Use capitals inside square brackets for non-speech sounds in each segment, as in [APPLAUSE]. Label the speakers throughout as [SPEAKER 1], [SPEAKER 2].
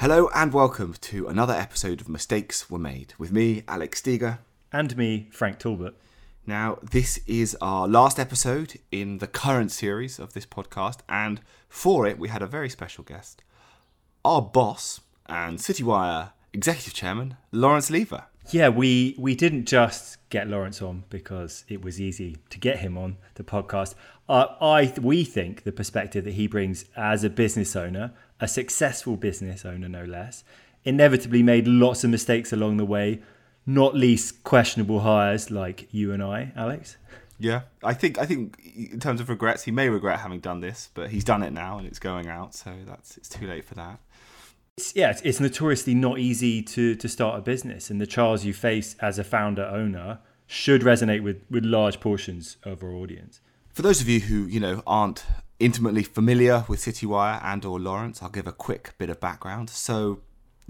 [SPEAKER 1] Hello and welcome to another episode of Mistakes Were Made with me, Alex Steger.
[SPEAKER 2] And me, Frank Talbot.
[SPEAKER 1] Now, this is our last episode in the current series of this podcast, and for it, we had a very special guest, our boss and Citywire executive chairman, Lawrence Lever.
[SPEAKER 2] Yeah, we we didn't just get Lawrence on because it was easy to get him on the podcast. Uh, I we think the perspective that he brings as a business owner, a successful business owner no less, inevitably made lots of mistakes along the way, not least questionable hires like you and I, Alex.
[SPEAKER 1] Yeah, I think I think in terms of regrets, he may regret having done this, but he's done it now and it's going out, so that's it's too late for that.
[SPEAKER 2] It's, yeah, it's, it's notoriously not easy to to start a business, and the trials you face as a founder owner should resonate with with large portions of our audience.
[SPEAKER 1] For those of you who you know aren't intimately familiar with Citywire and or Lawrence, I'll give a quick bit of background. So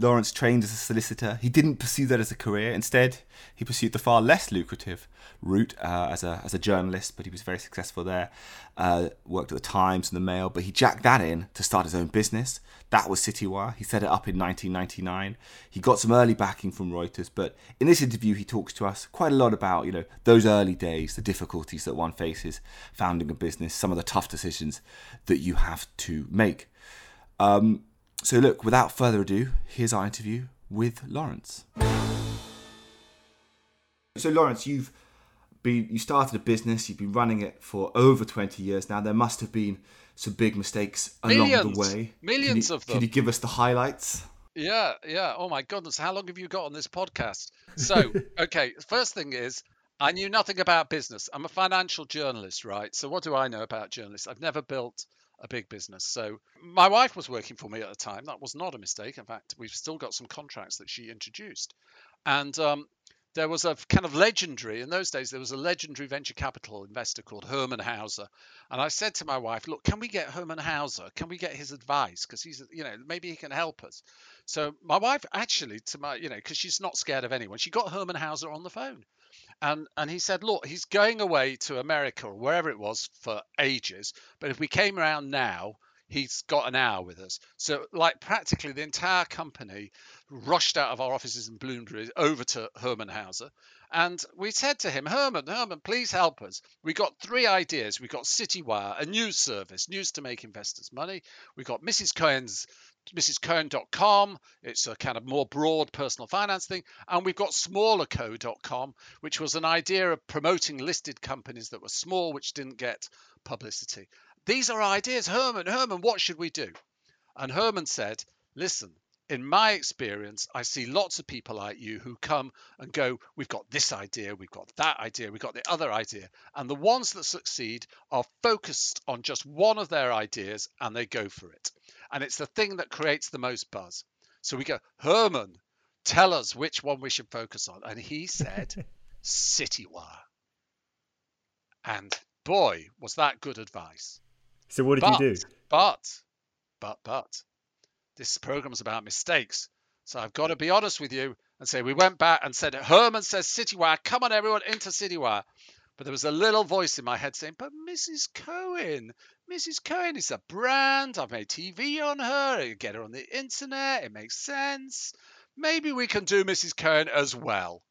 [SPEAKER 1] Lawrence trained as a solicitor. He didn't pursue that as a career. Instead, he pursued the far less lucrative route uh, as a as a journalist, but he was very successful there. Uh, worked at the Times and the Mail, but he jacked that in to start his own business. That was Citywire. He set it up in 1999. He got some early backing from Reuters, but in this interview, he talks to us quite a lot about you know those early days, the difficulties that one faces founding a business, some of the tough decisions that you have to make. Um, so, look, without further ado, here's our interview with Lawrence. So, Lawrence, you've been you started a business, you've been running it for over 20 years now. There must have been some big mistakes along the way.
[SPEAKER 3] Millions
[SPEAKER 1] you,
[SPEAKER 3] of them.
[SPEAKER 1] Can you give us the highlights?
[SPEAKER 3] Yeah, yeah. Oh my goodness, how long have you got on this podcast? So, [LAUGHS] okay, first thing is I knew nothing about business. I'm a financial journalist, right? So what do I know about journalists? I've never built a big business. So my wife was working for me at the time. That was not a mistake. In fact, we've still got some contracts that she introduced. And um, there was a kind of legendary, in those days, there was a legendary venture capital investor called Hermann Hauser. And I said to my wife, look, can we get Hermann Hauser? Can we get his advice? Because he's, you know, maybe he can help us. So my wife actually, to my, you know, because she's not scared of anyone, she got Hermann Hauser on the phone and and he said, look, he's going away to America or wherever it was for ages, but if we came around now, he's got an hour with us. So like practically the entire company rushed out of our offices in Bloomsbury over to Hermann Hauser. And we said to him, Hermann, Hermann, please help us. We got three ideas. We got Citywire, a news service, news to make investors money. We got Mrs. Cohen's mrscohen.com. It's a kind of more broad personal finance thing. And we've got smallerco.com, which was an idea of promoting listed companies that were small, which didn't get publicity. These are ideas. Hermann, Hermann, what should we do? And Hermann said, listen, in my experience, I see lots of people like you who come and go, We've got this idea, we've got that idea, we've got the other idea. And the ones that succeed are focused on just one of their ideas and they go for it. And it's the thing that creates the most buzz. So we go, Hermann, tell us which one we should focus on. And he said, [LAUGHS] Citywire. And boy, was that good advice.
[SPEAKER 2] So what did
[SPEAKER 3] but,
[SPEAKER 2] you do?
[SPEAKER 3] But, but, but, this program's about mistakes. So I've got to be honest with you and say we went back and said Hermann says Citywire, come on everyone into Citywire. But there was a little voice in my head saying, But Mrs. Cohen, Mrs. Cohen is a brand. I've made TV on her. I get her on the internet. It makes sense. Maybe we can do Mrs. Cohen as well.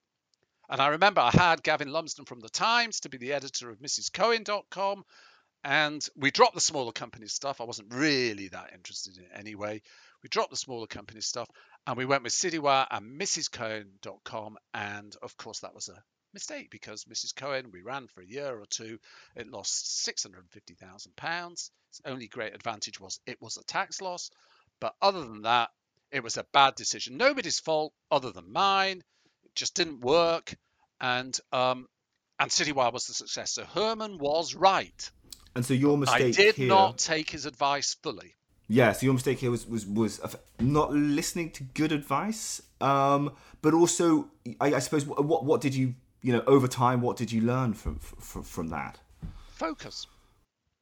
[SPEAKER 3] And I remember I had Gavin Lumsden from the Times to be the editor of MrsCohen.com. And we dropped the smaller company stuff. I wasn't really that interested in it anyway. We dropped the smaller company stuff and we went with Citywire and MrsCohen.com. And of course, that was a mistake because Mrs. Cohen, we ran for a year or two. It lost £650,000. Its only great advantage was it was a tax loss. But other than that, it was a bad decision. Nobody's fault other than mine. It just didn't work. And um, and Citywire was the success. So Hermann was right.
[SPEAKER 1] And so your mistake
[SPEAKER 3] I did
[SPEAKER 1] here,
[SPEAKER 3] not take his advice fully.
[SPEAKER 1] Yeah, so your mistake here was was was not listening to good advice, um, but also I, I suppose what what did you you know over time what did you learn from from, from that?
[SPEAKER 3] Focus.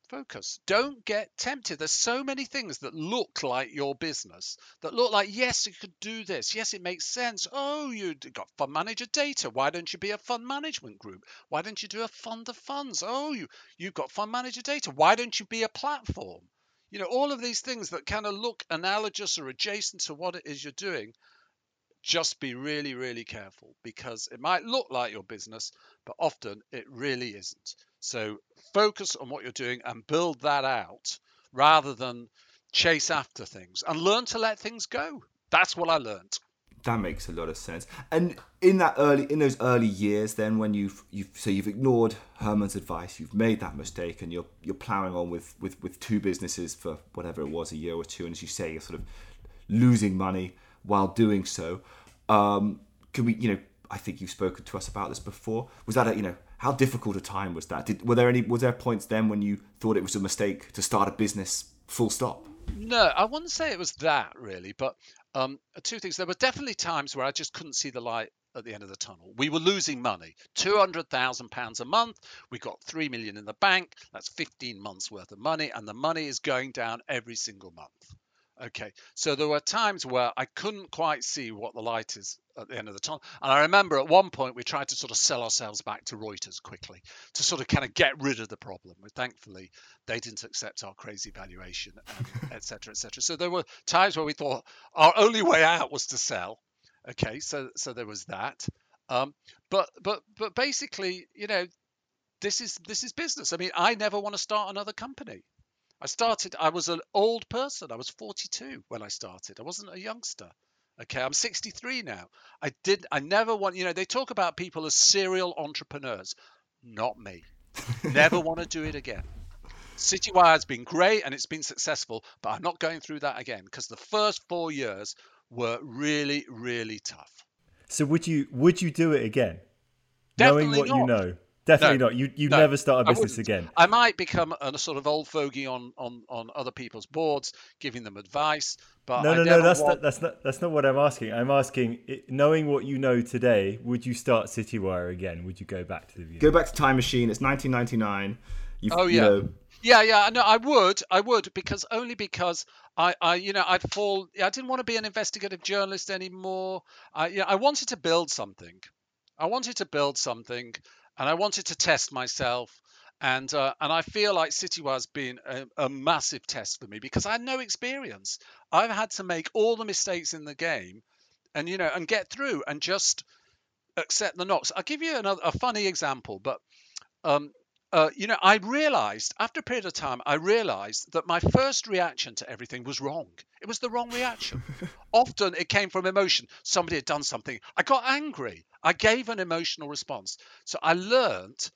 [SPEAKER 3] Focus. Don't get tempted. There's so many things that look like your business that look like, yes, you could do this. Yes, it makes sense. Oh, you got fund manager data. Why don't you be a fund management group? Why don't you do a fund of funds? Oh, you, you've got fund manager data. Why don't you be a platform? You know, all of these things that kind of look analogous or adjacent to what it is you're doing. Just be really, really careful because it might look like your business, but often it really isn't. So focus on what you're doing and build that out rather than chase after things and learn to let things go. That's what I learned.
[SPEAKER 1] That makes a lot of sense. And in that early, in those early years, then when you've you've so you've ignored Hermann's advice, you've made that mistake, and you're you're ploughing on with with with two businesses for whatever it was, a year or two, and as you say, you're sort of losing money while doing so. Um, can we, you know, I think you've spoken to us about this before. Was that a, you know, how difficult a time was that? Did, were there any, was there points then when you thought it was a mistake to start a business full stop?
[SPEAKER 3] No, I wouldn't say it was that really, but um, two things. There were definitely times where I just couldn't see the light at the end of the tunnel. We were losing money, two hundred thousand pounds a month. We got three million in the bank. That's fifteen months worth of money, and the money is going down every single month. Okay, so there were times where I couldn't quite see what the light is at the end of the tunnel. And I remember at one point we tried to sort of sell ourselves back to Reuters quickly to sort of kind of get rid of the problem. But thankfully, they didn't accept our crazy valuation, etc., [LAUGHS] etc. So there were times where we thought our only way out was to sell. Okay, so so there was that. Um, but but but basically, you know, this is this is business. I mean, I never want to start another company. I started, I was an old person. I was 42 when I started. I wasn't a youngster. Okay, I'm 63 now. I did, I never want, you know, they talk about people as serial entrepreneurs. Not me. never want to do it again. Citywire has been great and it's been successful, but I'm not going through that again because the first four years were really, really tough.
[SPEAKER 2] So would you would you do it again? Definitely Knowing what not. you know. Definitely no, not. You you no, never start a business again.
[SPEAKER 3] I might become a sort of old fogey on, on, on other people's boards, giving them advice. But
[SPEAKER 2] no,
[SPEAKER 3] I
[SPEAKER 2] no, no. That's want... not, that's not that's not what I'm asking. I'm asking, knowing what you know today, would you start CityWire again? Would you go back to the beginning?
[SPEAKER 1] Go back to Time Machine. It's 1999.
[SPEAKER 3] You've, oh yeah. You know... Yeah, yeah, no, I would, I would, because only because I, I, you know, I'd fall. I didn't want to be an investigative journalist anymore. I, yeah, I wanted to build something. I wanted to build something, and I wanted to test myself. And uh, and I feel like Citywire has been a, a, massive test for me because I had no experience. I've had to make all the mistakes in the game, and you know, and get through and just accept the knocks. I'll give you another a funny example, but um, uh, you know, I realized after a period of time, I realized that my first reaction to everything was wrong. It was the wrong reaction. [LAUGHS] Often it came from emotion. Somebody had done something. I got angry. I gave an emotional response. So I learned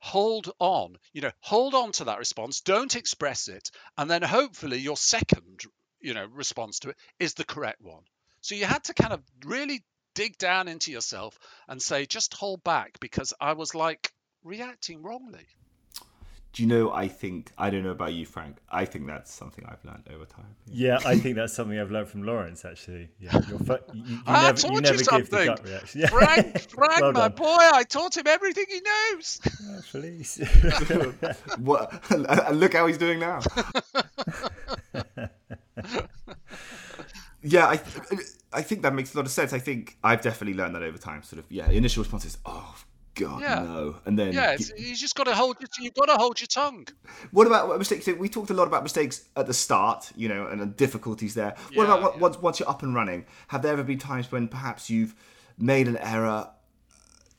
[SPEAKER 3] hold on, you know, hold on to that response. Don't express it. And then hopefully your second, you know, response to it is the correct one. So you had to kind of really dig down into yourself and say, just hold back because I was like reacting wrongly.
[SPEAKER 1] Do you know i think i don't know about you frank. I think that's something i've learned over time.
[SPEAKER 2] Yeah, yeah i think that's [LAUGHS] something i've learned from lawrence actually. Yeah you, you, you [LAUGHS] I never,
[SPEAKER 3] told
[SPEAKER 2] you never
[SPEAKER 3] you something.
[SPEAKER 2] give the gut reaction. Yeah.
[SPEAKER 3] frank [LAUGHS] frank well my boy i taught him everything he knows.
[SPEAKER 2] Oh, please.
[SPEAKER 1] What and look how he's doing now. Yeah i i think that makes a lot of sense. I think i've definitely learned that over time sort of yeah initial response is oh God, yeah. no. And then
[SPEAKER 3] yeah, you just got to hold. You've got to hold your tongue.
[SPEAKER 1] What about mistakes? We talked a lot about mistakes at the start, you know, and the difficulties there. What yeah, about once once you're up and running? Have there ever been times when perhaps you've made an error?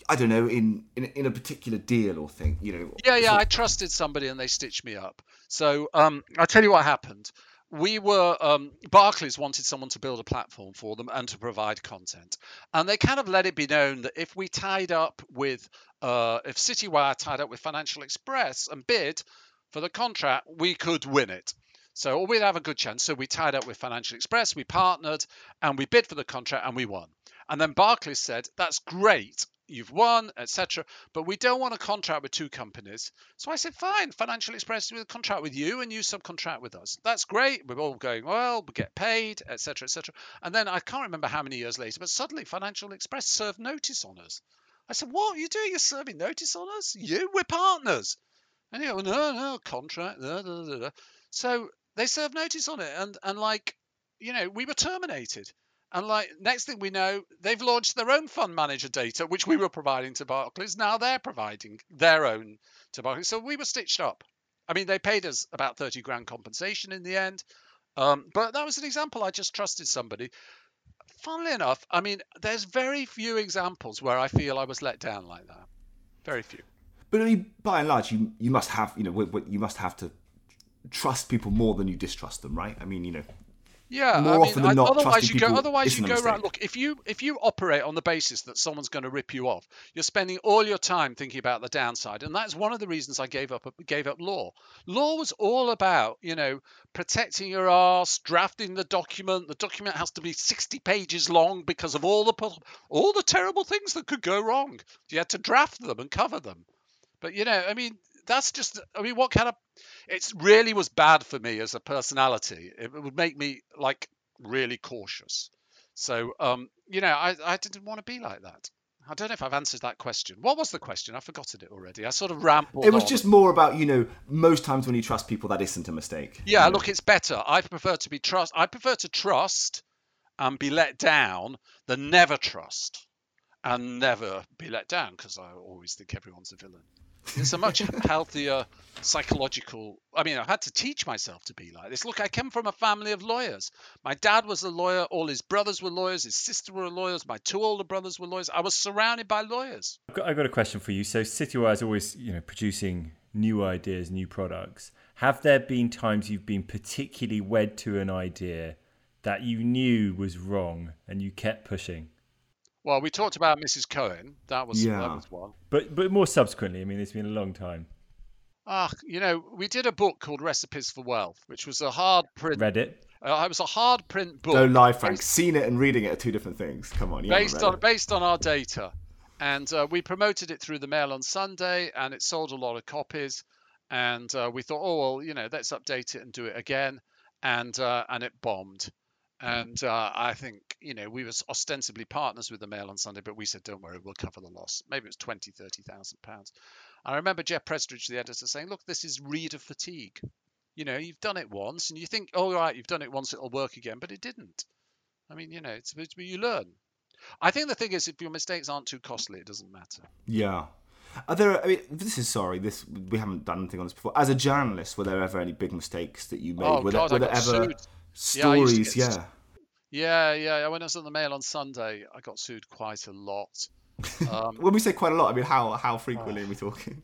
[SPEAKER 1] I don't know in in, in a particular deal or thing, you know.
[SPEAKER 3] Yeah, yeah. I trusted somebody and they stitched me up. So um, I'll tell you what happened we were um, Barclays wanted someone to build a platform for them and to provide content, and they kind of let it be known that if we tied up with uh, if Citywire tied up with Financial Express and bid for the contract, we could win it. So we'd have a good chance. So we tied up with Financial Express, we partnered, and we bid for the contract and we won. And then Barclays said, "That's great you've won, etc. But we don't want a contract with two companies. So I said, fine, Financial Express will contract with you and you subcontract with us. That's great. We're all going well, we get paid, etc., etc. And then I can't remember how many years later, but suddenly Financial Express served notice on us. I said, what are you doing? You're serving notice on us? You? We're partners. And he go, no, no, contract. Da, da, da, so they served notice on it. And, and like, you know, we were terminated. And like next thing we know, they've launched their own fund manager data, which we were providing to Barclays. Now they're providing their own to Barclays. So we were stitched up. I mean, they paid us about 30 grand compensation in the end. Um, but that was an example. I just trusted somebody. Funnily enough, I mean, there's very few examples where I feel I was let down like that. Very few.
[SPEAKER 1] But I mean, by and large, you you must have you know you must have to trust people more than you distrust them, right? I mean, you know,
[SPEAKER 3] yeah,
[SPEAKER 1] more
[SPEAKER 3] I mean,
[SPEAKER 1] often than not,
[SPEAKER 3] otherwise you go. Otherwise you go
[SPEAKER 1] mistake.
[SPEAKER 3] Look, if you if you operate on the basis that someone's going to rip you off, you're spending all your time thinking about the downside, and that's one of the reasons I gave up gave up law. Law was all about you know protecting your ass, drafting the document. The document has to be 60 pages long because of all the all the terrible things that could go wrong. You had to draft them and cover them. But you know, I mean, that's just. I mean, what kind of? It really was bad for me as a personality. It would make me like really cautious. So, um, you know, I, I didn't want to be like that. I don't know if I've answered that question. What was the question? I've forgotten it already. I sort of rambled.
[SPEAKER 1] it was
[SPEAKER 3] on.
[SPEAKER 1] just more about you know most times when you trust people that isn't a mistake.
[SPEAKER 3] Yeah,
[SPEAKER 1] you know.
[SPEAKER 3] look, it's better. I prefer to be trust. I prefer to trust and be let down than never trust and never be let down because I always think everyone's a villain. It's a much healthier psychological. I mean, I had to teach myself to be like this. Look, I came from a family of lawyers. My dad was a lawyer. All his brothers were lawyers. His sister were lawyers. My two older brothers were lawyers. I was surrounded by lawyers.
[SPEAKER 2] I've got, I've got a question for you. So Citywire is always, you know, producing new ideas, new products. Have there been times you've been particularly wed to an idea that you knew was wrong and you kept pushing?
[SPEAKER 3] Well, we talked about Mrs. Cohen. That was that
[SPEAKER 1] Yeah.
[SPEAKER 3] was one.
[SPEAKER 2] But but more subsequently, I mean, it's been a long time.
[SPEAKER 3] Ah, you know, we did a book called Recipes for Wealth, which was a hard print.
[SPEAKER 2] Read it.
[SPEAKER 3] Uh, it was a hard print book.
[SPEAKER 1] No lie, Frank. Seeing it and reading it are two different things. Come on, you haven't
[SPEAKER 3] based on
[SPEAKER 1] it.
[SPEAKER 3] based on our data, and uh, we promoted it through the Mail on Sunday, and it sold a lot of copies. And uh, we thought, oh well, you know, let's update it and do it again, and uh, and it bombed. And uh, I think you know we were ostensibly partners with the Mail on Sunday, but we said, don't worry, we'll cover the loss. Maybe it was twenty, thirty thousand pounds. I remember Jeff Prestridge, the editor, saying, look, this is reader fatigue. You know, you've done it once, and you think, oh right, you've done it once, it'll work again, but it didn't. I mean, you know, it's but you learn. I think the thing is, if your mistakes aren't too costly, it doesn't matter.
[SPEAKER 1] Yeah. Are there? I mean, this is sorry. This we haven't done anything on this before. As a journalist, were there ever any big mistakes that you made?
[SPEAKER 3] Oh,
[SPEAKER 1] were
[SPEAKER 3] God,
[SPEAKER 1] there,
[SPEAKER 3] I
[SPEAKER 1] were there
[SPEAKER 3] got
[SPEAKER 1] ever
[SPEAKER 3] sued. Yeah,
[SPEAKER 1] stories?
[SPEAKER 3] get
[SPEAKER 1] Yeah.
[SPEAKER 3] Yeah, yeah. When I was on the Mail on Sunday, I got sued quite a lot. Um, [LAUGHS]
[SPEAKER 1] When we say quite a lot, I mean how how frequently are we talking?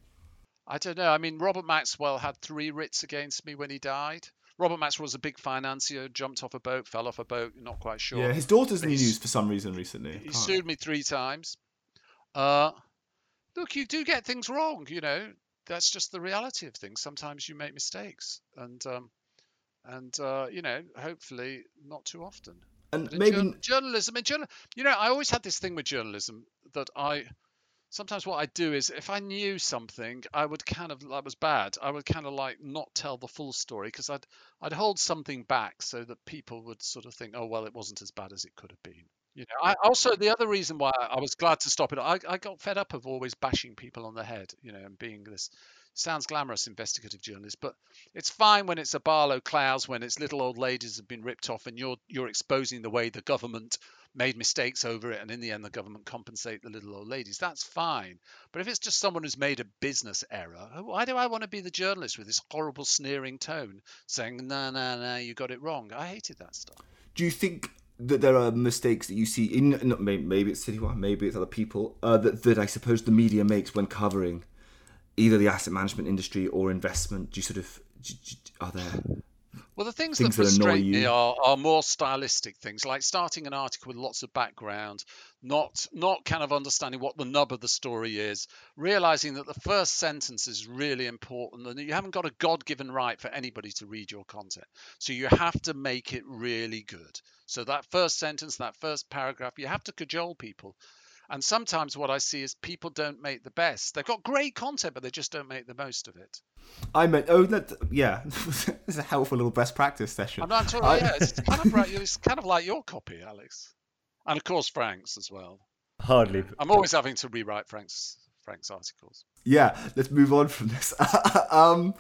[SPEAKER 3] I don't know. I mean, Robert Maxwell had three writs against me when he died. Robert Maxwell was a big financier, jumped off a boat, fell off a boat, not quite sure.
[SPEAKER 1] Yeah, his daughter's in the news for some reason recently.
[SPEAKER 3] He
[SPEAKER 1] can't-
[SPEAKER 3] sued me three times. Uh, look, you do get things wrong, you know. That's just the reality of things. Sometimes you make mistakes, and um, and uh, you know, hopefully not too often.
[SPEAKER 1] and maybe
[SPEAKER 3] jour- journalism, in journal, you know, I always had this thing with journalism that I sometimes what I do is if I knew something, I would kind of that was bad. I would kind of like not tell the full story because I'd I'd hold something back so that people would sort of think, oh well, it wasn't as bad as it could have been. You know, I also the other reason why I was glad to stop it, I, I got fed up of always bashing people on the head, you know, and being this sounds glamorous investigative journalist, but it's fine when it's a Barlow Clowes, when it's little old ladies have been ripped off, and you're you're exposing the way the government made mistakes over it, and in the end the government compensate the little old ladies. That's fine. But if it's just someone who's made a business error, why do I want to be the journalist with this horrible sneering tone saying, no, no, no, you got it wrong? I hated that stuff.
[SPEAKER 1] do you think that there are mistakes that you see in maybe, it's Citywire, maybe it's other people uh, that that I suppose the media makes when covering either the asset management industry or investment? Do you sort of are there?
[SPEAKER 3] Well, the things,
[SPEAKER 1] Things
[SPEAKER 3] that
[SPEAKER 1] that
[SPEAKER 3] frustrate me are, are more stylistic things, like starting an article with lots of background, not not kind of understanding what the nub of the story is, realizing that the first sentence is really important, and that you haven't got a God-given right for anybody to read your content. So you have to make it really good. So that first sentence, that first paragraph, you have to cajole people. And sometimes what I see is people don't make the best. They've got great content, but they just don't make the most of it.
[SPEAKER 1] I meant oh that yeah, [LAUGHS] it's a helpful little best practice session.
[SPEAKER 3] I'm not talking.
[SPEAKER 1] I-
[SPEAKER 3] yeah, it's kind of right. [LAUGHS] It's kind of like your copy, Alex, and of course Frank's as well.
[SPEAKER 2] Hardly.
[SPEAKER 3] I'm always having to rewrite Frank's Frank's articles.
[SPEAKER 1] Yeah, let's move on from this. [LAUGHS] um,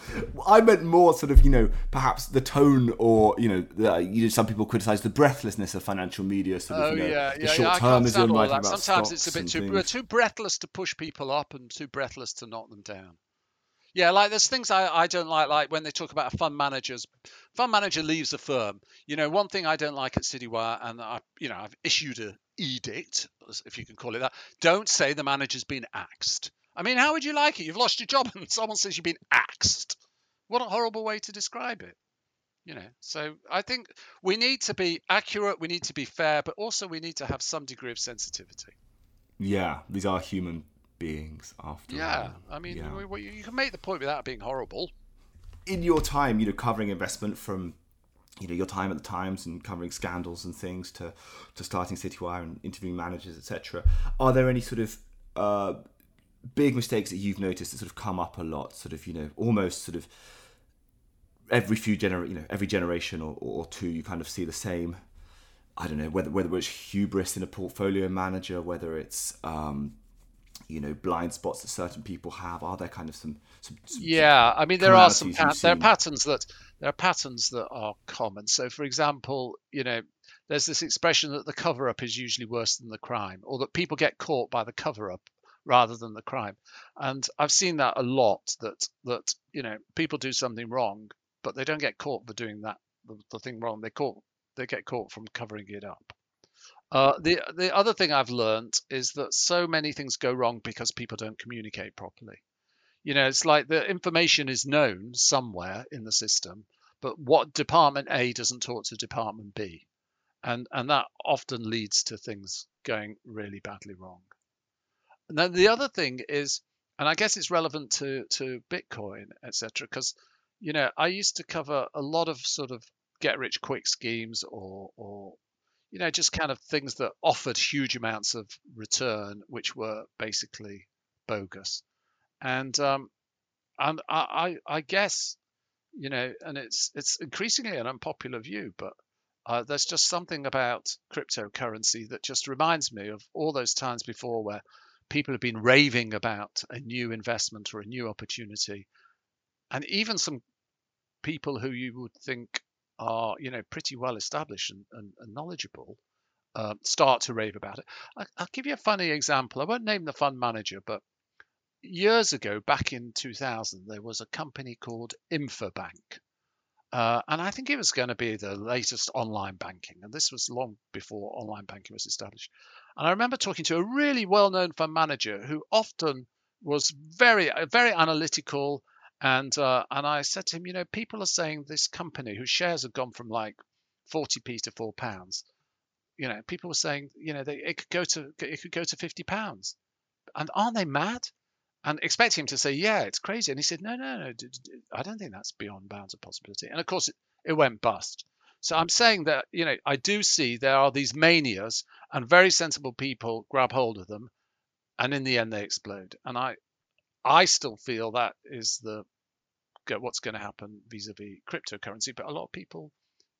[SPEAKER 1] I meant more sort of, you know, perhaps the tone or, you know, the, you know, some people criticize the breathlessness of financial media, sort of,
[SPEAKER 3] Oh
[SPEAKER 1] you know,
[SPEAKER 3] yeah,
[SPEAKER 1] the
[SPEAKER 3] yeah,
[SPEAKER 1] short
[SPEAKER 3] yeah. I can't stand
[SPEAKER 1] termism,
[SPEAKER 3] all that. Sometimes it's a bit too we're too breathless to push people up and too breathless to knock them down. Yeah, like there's things I, I don't like, like when they talk about a fund manager's fund manager leaves the firm. You know, one thing I don't like at Citywire, and I, you know, I've issued a edict, if you can call it that. Don't say the manager's been axed. I mean, how would you like it? You've lost your job, [LAUGHS] and someone says you've been axed. What a horrible way to describe it. You know, so I think we need to be accurate, we need to be fair, but also we need to have some degree of sensitivity.
[SPEAKER 1] Yeah, these are human beings after
[SPEAKER 3] Yeah,
[SPEAKER 1] all.
[SPEAKER 3] I mean,
[SPEAKER 1] Yeah.
[SPEAKER 3] we- we- you can make the point without being horrible.
[SPEAKER 1] in your time, you know, covering investment from you know your time at the Times and covering scandals and things to to starting Citywire and interviewing managers, etc. Are there any sort of uh, big mistakes that you've noticed that sort of come up a lot? Sort of you know almost sort of every few gener you know every generation or, or two you kind of see the same. I don't know whether whether it's hubris in a portfolio manager, whether it's um, you know blind spots that certain people have. Are there kind of some, some, some
[SPEAKER 3] Yeah, I mean there are some pat- there are patterns that there are patterns that are common. So, for example, you know, there's this expression that the cover up is usually worse than the crime, or that people get caught by the cover up rather than the crime. And I've seen that a lot. That that you know people do something wrong, but they don't get caught for doing that the, the thing wrong. They caught they get caught from covering it up. Uh, the the other thing I've learnt is that so many things go wrong because people don't communicate properly. You know, it's like the information is known somewhere in the system, but what department A doesn't talk to department B, and and that often leads to things going really badly wrong. And then the other thing is, and I guess it's relevant to to Bitcoin, etc., because you know I used to cover a lot of sort of get rich quick schemes or or you know just kind of things that offered huge amounts of return, which were basically bogus. And um, and I, I I guess you know, and it's it's increasingly an unpopular view, but uh, there's just something about cryptocurrency that just reminds me of all those times before where people have been raving about a new investment or a new opportunity, and even some people who you would think are you know pretty well established and, and, and knowledgeable uh, start to rave about it. I, I'll give you a funny example. I won't name the fund manager, but years ago, back in 2000, there was a company called Infobank. Uh, and I think it was going to be the latest online banking. And this was long before online banking was established. And I remember talking to a really well known fund manager who often was very, very analytical. And, uh, and I said to him, you know, people are saying this company whose shares have gone from like 40p to four pounds. You know, people were saying, you know, they, it could go to it could go to 50 pounds. And aren't they mad? and expect him to say, "Yeah, it's crazy," and he said, "No, no, no, I don't think that's beyond bounds of possibility." And of course, it, it went bust. So I'm saying that you know I do see there are these manias, and very sensible people grab hold of them, and in the end they explode. And I, I still feel that is the what's going to happen vis-a-vis cryptocurrency, but a lot of people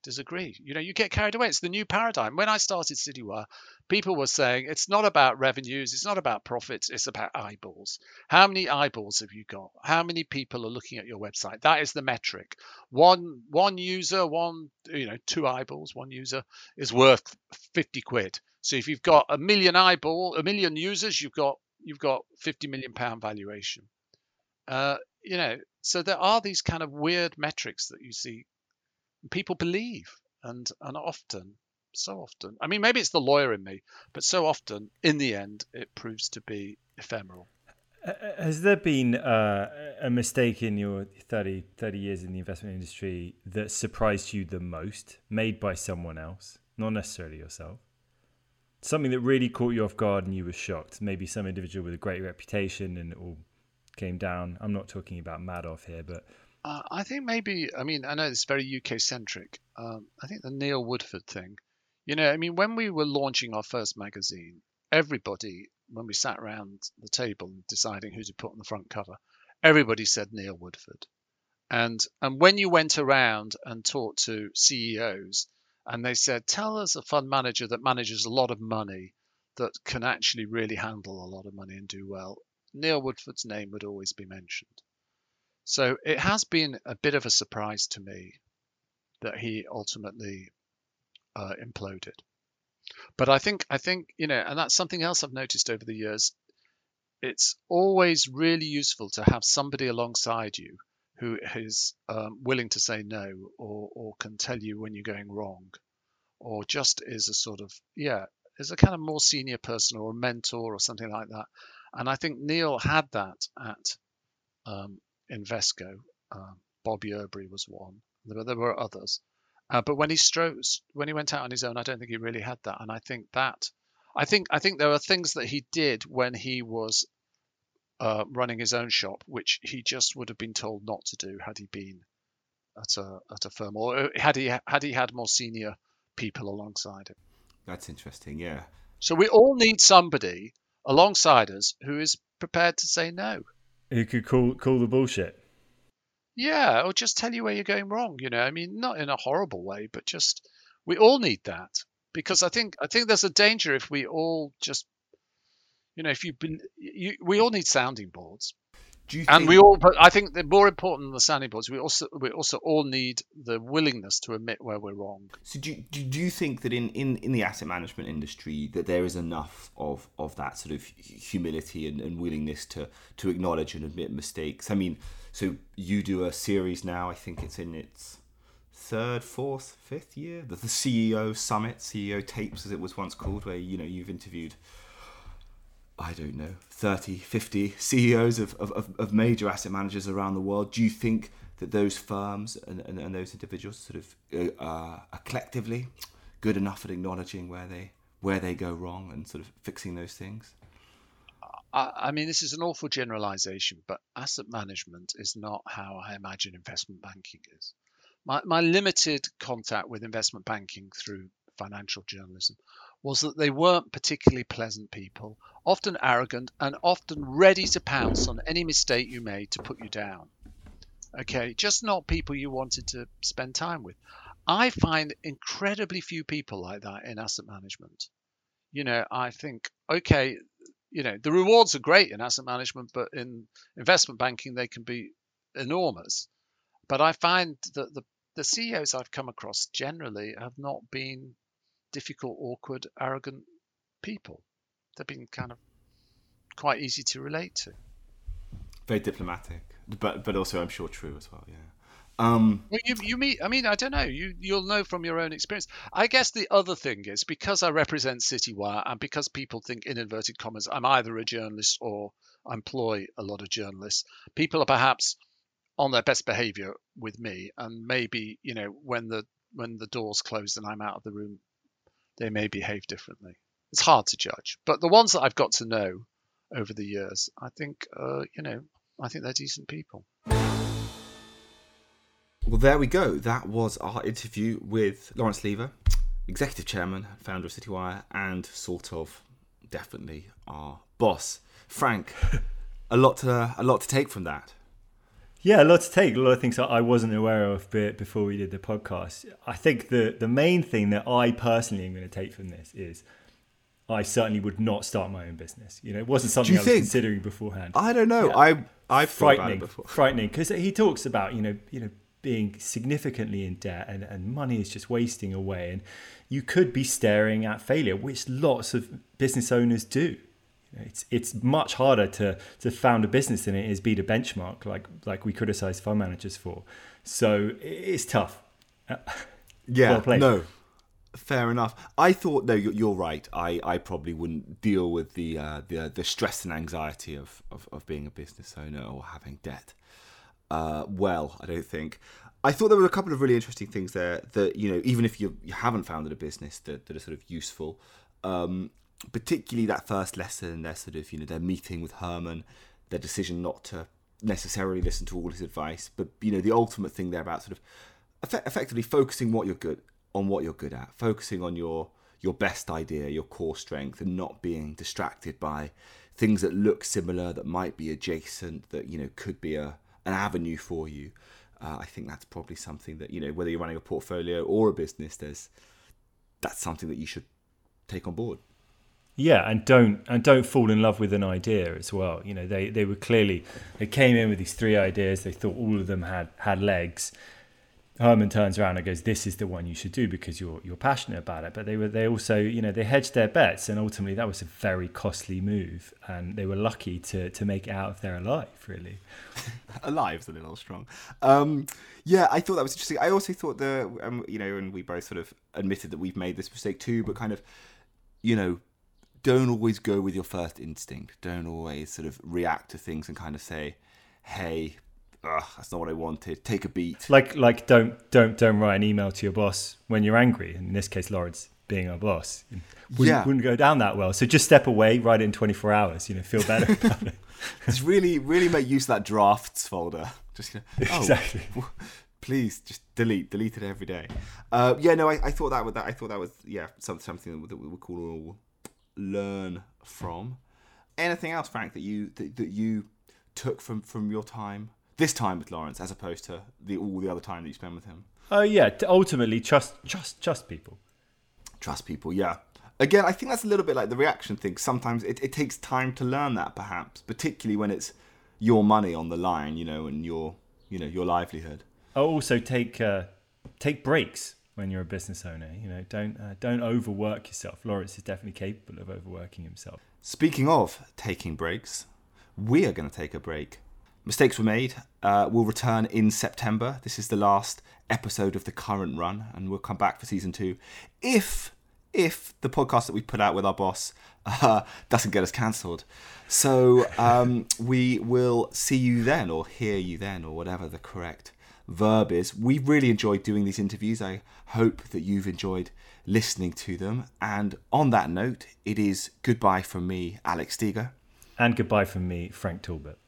[SPEAKER 3] disagree. You know, you get carried away. It's the new paradigm. When I started Citywire, people were saying it's not about revenues, it's not about profits, it's about eyeballs. How many eyeballs have you got? How many people are looking at your website? That is the metric. One one user, one you know, two eyeballs, one user is worth 50 quid. So if you've got a million eyeball, a million users, you've got you've got 50 million pound valuation. Uh, you know, so there are these kind of weird metrics that you see people believe and and often so often i mean maybe it's the lawyer in me but so often in the end it proves to be ephemeral
[SPEAKER 2] Has there been uh, a mistake in your 30, 30 years in the investment industry that surprised you the most, made by someone else, not necessarily yourself? Something that really caught you off guard and you were shocked. Maybe some individual with a great reputation and it all came down. I'm not talking about Madoff here, but
[SPEAKER 3] uh, i think maybe i mean i know it's very uk centric um, i think the neil woodford thing you know i mean when we were launching our first magazine everybody when we sat around the table deciding who to put on the front cover everybody said neil woodford and and when you went around and talked to ceos and they said tell us a fund manager that manages a lot of money that can actually really handle a lot of money and do well neil woodford's name would always be mentioned so it has been a bit of a surprise to me that he ultimately uh, imploded. But I think I think you know, and that's something else I've noticed over the years. it's always really useful to have somebody alongside you who is um, willing to say no or, or can tell you when you're going wrong or just is a sort of yeah is a kind of more senior person or a mentor or something like that. And i think neil had that at um, invesco. Um, was one. There, there were others. Uh, but when he strokes when he went out on his own i don't think he really had that. And i think that i think i think there are things that he did when he was uh, running his own shop, which he just would have been told not to do had he been at a at a firm, or uh, had he had he had more senior people alongside him.
[SPEAKER 1] That's interesting. Yeah.
[SPEAKER 3] So we all need somebody alongside us who is prepared to say no.
[SPEAKER 2] Who could call call the bullshit.
[SPEAKER 3] Yeah, or just tell you where you're going wrong. You know, I mean, not in a horrible way, but just we all need that because I think I think there's a danger if we all just you know, if you've been, you, we all need sounding boards.
[SPEAKER 1] Do you
[SPEAKER 3] and we all, but I think the more important than the sounding boards, we also we also all need the willingness to admit where we're wrong.
[SPEAKER 1] So do, do, do you think that in, in, in the asset management industry that there is enough of, of that sort of humility and, and willingness to, to acknowledge and admit mistakes? I mean, so you do a series now, I think it's in its third, fourth, fifth year, the, the CEO Summit, CEO Tapes as it was once called, where, you know, you've interviewed I don't know, 30, 50 CEOs of, of, of major asset managers around the world. Do you think that those firms and, and, and those individuals sort of uh, are collectively good enough at acknowledging where they where they go wrong and sort of fixing those things?
[SPEAKER 3] I, I mean, this is an awful generalization, but asset management is not how I imagine investment banking is. My, my limited contact with investment banking through financial journalism was that they weren't particularly pleasant people, often arrogant, and often ready to pounce on any mistake you made to put you down. Okay, just not people you wanted to spend time with. I find incredibly few people like that in asset management. You know, I think, okay, you know, the rewards are great in asset management, but in investment banking, they can be enormous. But I find that the, the CEOs I've come across generally have not been difficult, awkward, arrogant people. They've been kind of quite easy to relate to.
[SPEAKER 1] Very diplomatic, but but also I'm sure true as well. Yeah. Um,
[SPEAKER 3] well, you you meet. I mean, I don't know. You you'll know from your own experience. I guess the other thing is because I represent Citywire and because people think in inverted commas I'm either a journalist or I employ a lot of journalists. People are perhaps on their best behaviour with me, and maybe you know when the when the doors closed and I'm out of the room, they may behave differently. It's hard to judge, but the ones that I've got to know over the years, I think, uh, you know, I think they're decent people.
[SPEAKER 1] Well, there we go. That was our interview with Lawrence Lever, executive chairman, founder of Citywire, and sort of definitely our boss. Frank, [LAUGHS] a lot to a lot to take from that.
[SPEAKER 2] Yeah, a lot to take. A lot of things I wasn't aware of before we did the podcast. I think the the main thing that I personally am going to take from this is I certainly would not start my own business. You know, it wasn't something I was think? considering beforehand.
[SPEAKER 1] I don't know. Yeah. I I've
[SPEAKER 2] frightening, frightening because he talks about you know you know being significantly in debt and, and money is just wasting away and you could be staring at failure which lots of business owners do it's it's much harder to to found a business than it is beat a benchmark like like we criticize fund managers for. So it's tough. [LAUGHS]
[SPEAKER 1] Yeah well no. Fair enough. I thought no you're right. I i probably wouldn't deal with the uh, the the stress and anxiety of, of of being a business owner or having debt. Uh, well, I don't think. I thought there were a couple of really interesting things there that, you know, even if you, you haven't founded a business that, that are sort of useful, um, particularly that first lesson, their sort of, you know, their meeting with Hermann, their decision not to necessarily listen to all his advice, but, you know, the ultimate thing there about sort of effect- effectively focusing what you're good on what you're good at, focusing on your your best idea, your core strength, and not being distracted by things that look similar, that might be adjacent, that you know could be a an avenue for you. Uh, I think that's probably something that you know whether you're running a portfolio or a business, there's that's something that you should take on board.
[SPEAKER 2] Yeah, and don't and don't fall in love with an idea as well. You know, they they were clearly they came in with these three ideas. They thought all of them had had legs. Hermann turns around and goes, "This is the one you should do because you're you're passionate about it." But they were they also you know they hedged their bets, and ultimately that was a very costly move, and they were lucky to to make it out of there alive. Really, [LAUGHS]
[SPEAKER 1] alive's a little strong. Um, yeah, I thought that was interesting. I also thought the um, you know, and we both sort of admitted that we've made this mistake too, but kind of you know don't always go with your first instinct. Don't always sort of react to things and kind of say, "Hey, ugh, that's not what I wanted." Take a beat.
[SPEAKER 2] Like, like, don't, don't, don't write an email to your boss when you're angry. In this case, Lawrence being our boss, wouldn't, yeah. wouldn't go down that well. So just step away, write it in 24 hours. You know, feel better [LAUGHS] about it.
[SPEAKER 1] Just really, really make use of that drafts folder. Just you know,
[SPEAKER 2] oh, exactly. [LAUGHS]
[SPEAKER 1] Please just delete, delete it every day. Uh, yeah, no, I, I thought that was that. I thought that was yeah, something something that we would call learn from. Anything else, Frank, that you that, that you took from from your time this time with Lawrence, as opposed to the all the other time that you spent with him?
[SPEAKER 2] Oh uh, yeah, ultimately trust trust trust people.
[SPEAKER 1] Trust people, yeah. Again, I think that's a little bit like the reaction thing. Sometimes it, it takes time to learn that, perhaps, particularly when it's your money on the line, you know, and your you know your livelihood.
[SPEAKER 2] Also, take uh, take breaks when you're a business owner. You know, don't uh, don't overwork yourself. Lawrence is definitely capable of overworking himself.
[SPEAKER 1] Speaking of taking breaks, we are going to take a break. Mistakes were made. Uh, we'll return in September. This is the last episode of the current run, and we'll come back for season two. If if the podcast that we put out with our boss uh, [LAUGHS] doesn't get us cancelled. So um, we will see you then, or hear you then, or whatever the correct verb is. We really enjoyed doing these interviews. I hope that you've enjoyed listening to them. And on that note, it is goodbye from me, Alex Steger.
[SPEAKER 2] And goodbye from me, Frank Talbot.